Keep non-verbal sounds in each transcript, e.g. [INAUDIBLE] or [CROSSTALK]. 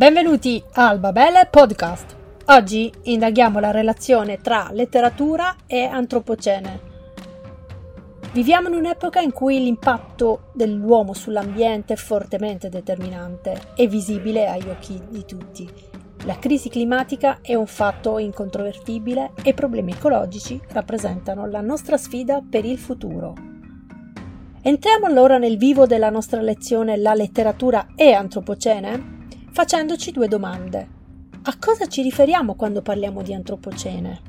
Benvenuti al Babele Podcast. Oggi indaghiamo la relazione tra letteratura e antropocene. Viviamo in un'epoca in cui l'impatto dell'uomo sull'ambiente è fortemente determinante e visibile agli occhi di tutti. La crisi climatica è un fatto incontrovertibile e i problemi ecologici rappresentano la nostra sfida per il futuro. Entriamo allora nel vivo della nostra lezione La letteratura e antropocene facendoci due domande. A cosa ci riferiamo quando parliamo di antropocene?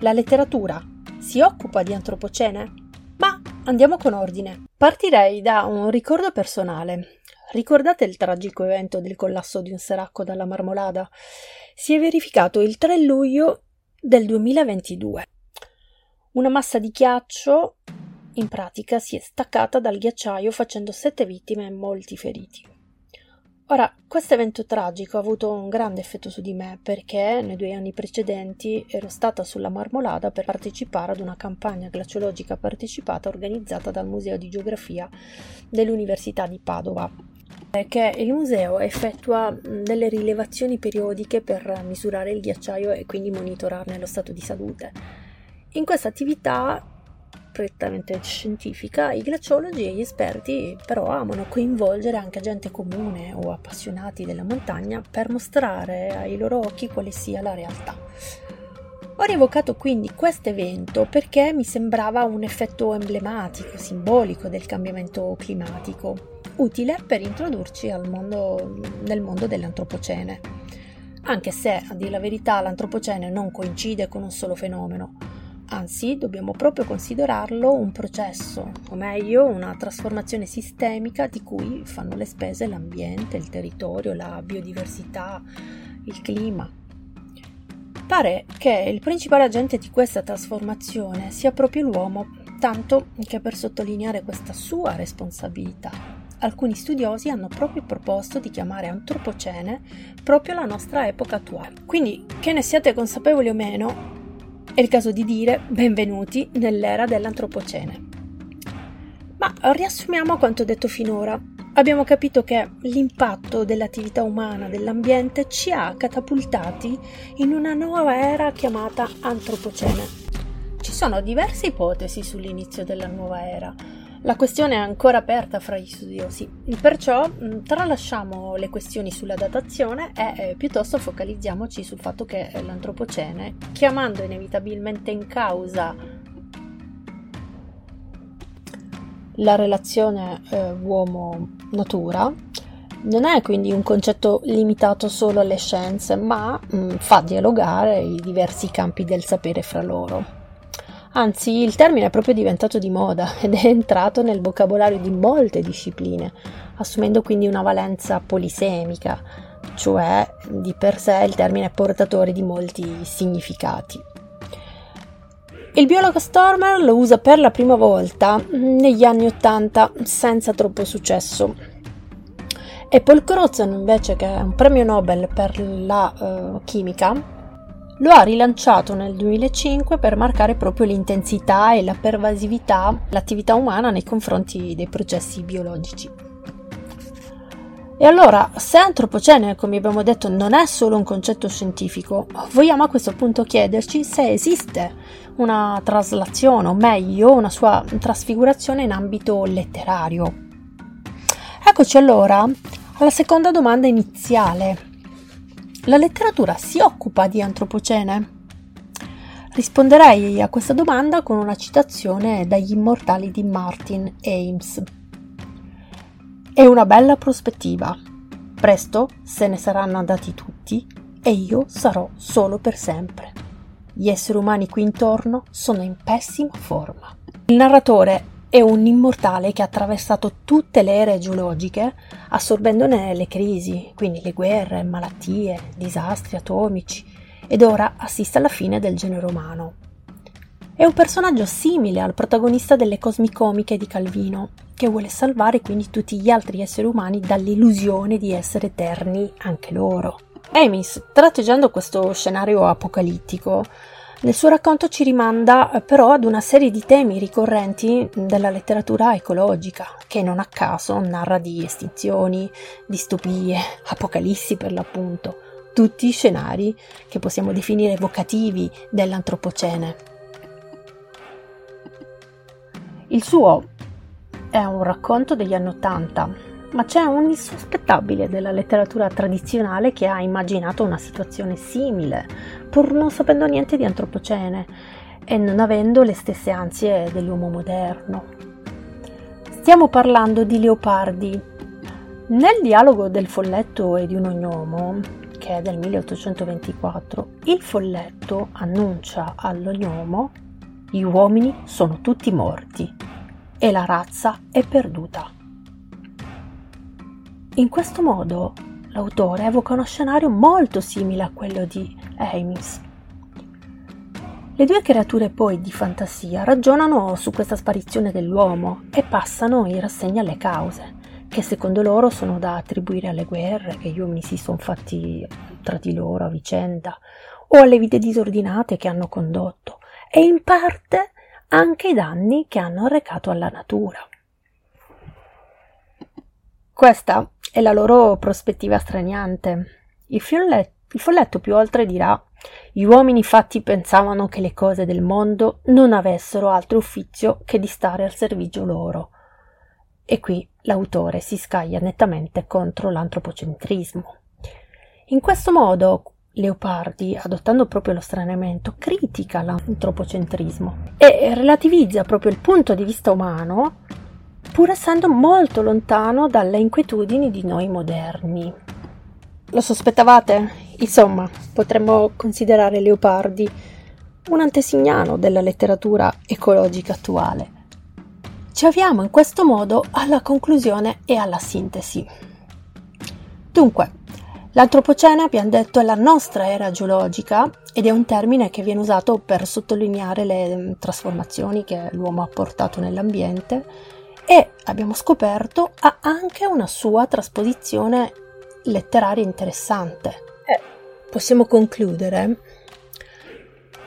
La letteratura si occupa di antropocene? Ma andiamo con ordine. Partirei da un ricordo personale. Ricordate il tragico evento del collasso di un seracco dalla marmolada? Si è verificato il 3 luglio del 2022. Una massa di ghiaccio in pratica si è staccata dal ghiacciaio facendo sette vittime e molti feriti. Ora, questo evento tragico ha avuto un grande effetto su di me perché nei due anni precedenti ero stata sulla Marmolada per partecipare ad una campagna glaciologica partecipata organizzata dal Museo di Geografia dell'Università di Padova che il museo effettua delle rilevazioni periodiche per misurare il ghiacciaio e quindi monitorarne lo stato di salute. In questa attività prettamente scientifica, i glaciologi e gli esperti però amano coinvolgere anche gente comune o appassionati della montagna per mostrare ai loro occhi quale sia la realtà. Ho rievocato quindi questo evento perché mi sembrava un effetto emblematico, simbolico del cambiamento climatico, utile per introdurci mondo, nel mondo dell'antropocene. Anche se, a dire la verità, l'antropocene non coincide con un solo fenomeno, Anzi, dobbiamo proprio considerarlo un processo, o meglio, una trasformazione sistemica di cui fanno le spese l'ambiente, il territorio, la biodiversità, il clima. Pare che il principale agente di questa trasformazione sia proprio l'uomo, tanto che per sottolineare questa sua responsabilità, alcuni studiosi hanno proprio proposto di chiamare antropocene proprio la nostra epoca attuale. Quindi, che ne siate consapevoli o meno, è il caso di dire benvenuti nell'era dell'antropocene. Ma riassumiamo quanto detto finora. Abbiamo capito che l'impatto dell'attività umana dell'ambiente ci ha catapultati in una nuova era chiamata antropocene. Ci sono diverse ipotesi sull'inizio della nuova era, la questione è ancora aperta fra gli studiosi, perciò mm, tralasciamo le questioni sulla datazione e eh, piuttosto focalizziamoci sul fatto che l'antropocene, chiamando inevitabilmente in causa la relazione eh, uomo-natura, non è quindi un concetto limitato solo alle scienze, ma mh, mm, fa dialogare i diversi campi del sapere fra loro. Anzi, il termine è proprio diventato di moda [LAUGHS] ed è entrato nel vocabolario di molte discipline, assumendo quindi una valenza polisemica, cioè di per sé il termine è portatore di molti significati. Il biologo Stormer lo usa per la prima volta negli anni Ottanta senza troppo successo. E Paul Crutzen invece, che è un premio Nobel per la uh, chimica, lo ha rilanciato nel 2005 per marcare proprio l'intensità e la pervasività dell'attività umana nei confronti dei processi biologici. E allora, se antropocene, come abbiamo detto, non è solo un concetto scientifico, vogliamo a questo punto chiederci se esiste una traslazione, o meglio, una sua trasfigurazione in ambito letterario. Eccoci allora alla seconda domanda iniziale, la letteratura si occupa di antropocene? Risponderei a questa domanda con una citazione dagli immortali di Martin Ames. È una bella prospettiva. Presto se ne saranno andati tutti e io sarò solo per sempre. Gli esseri umani qui intorno sono in pessima forma. Il narratore è un immortale che ha attraversato tutte le ere geologiche, assorbendone le crisi, quindi le guerre, malattie, disastri atomici, ed ora assiste alla fine del genere umano. È un personaggio simile al protagonista delle cosmicomiche di Calvino, che vuole salvare quindi tutti gli altri esseri umani dall'illusione di essere eterni anche loro. Amis, tratteggiando questo scenario apocalittico, Nel suo racconto ci rimanda eh, però ad una serie di temi ricorrenti della letteratura ecologica, che non a caso narra di estinzioni, distopie, apocalissi per l'appunto, tutti scenari che possiamo definire evocativi dell'antropocene. Il suo è un racconto degli anni Ottanta, ma c'è un insospettabile della letteratura tradizionale che ha immaginato una situazione simile, pur non sapendo niente di antropocene e non avendo le stesse ansie dell'uomo moderno. Stiamo parlando di Leopardi. Nel dialogo del folletto e di un ognomo, che è del 1824, il folletto annuncia all'ognomo gli uomini sono tutti morti e la razza è perduta. In questo modo l'autore evoca uno scenario molto simile a quello di Amis. Le due creature poi di fantasia ragionano su questa sparizione dell'uomo e passano in rassegna le cause, che secondo loro sono da attribuire alle guerre che gli uomini si sono fatti tra di loro a vicenda o alle vite disordinate che hanno condotto e in parte anche i danni che hanno arrecato alla natura. Questa è la loro prospettiva straniante. Il, folletto, il folletto più oltre dirà gli uomini fatti pensavano che le cose del mondo non avessero altro ufficio che di stare al servigio loro. E qui l'autore si scaglia nettamente contro l'antropocentrismo. In questo modo, Leopardi, adottando proprio lo straniamento, critica l'antropocentrismo e relativizza proprio il punto di vista umano pur essendo molto lontano dalle inquietudini di noi moderni. Lo sospettavate? Insomma, potremmo considerare Leopardi un antesignano della letteratura ecologica attuale. Ci avviamo in questo modo alla conclusione e alla sintesi. Dunque, l'antropocene, abbiamo detto, è la nostra era geologica ed è un termine che viene usato per sottolineare le trasformazioni che l'uomo ha portato nell'ambiente e abbiamo scoperto ha anche una sua trasposizione letteraria interessante. Eh, possiamo concludere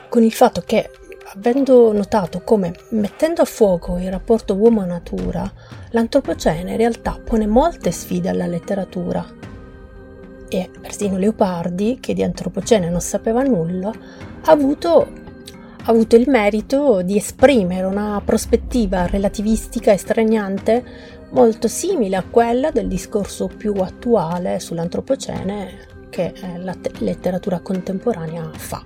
con il fatto che, avendo notato come mettendo a fuoco il rapporto uomo-natura, l'antropocene in realtà pone molte sfide alla letteratura. E persino Leopardi, che di antropocene non sapeva nulla, ha avuto ha avuto il merito di esprimere una prospettiva relativistica e straniante molto simile a quella del discorso più attuale sull'antropocene che la letteratura contemporanea fa.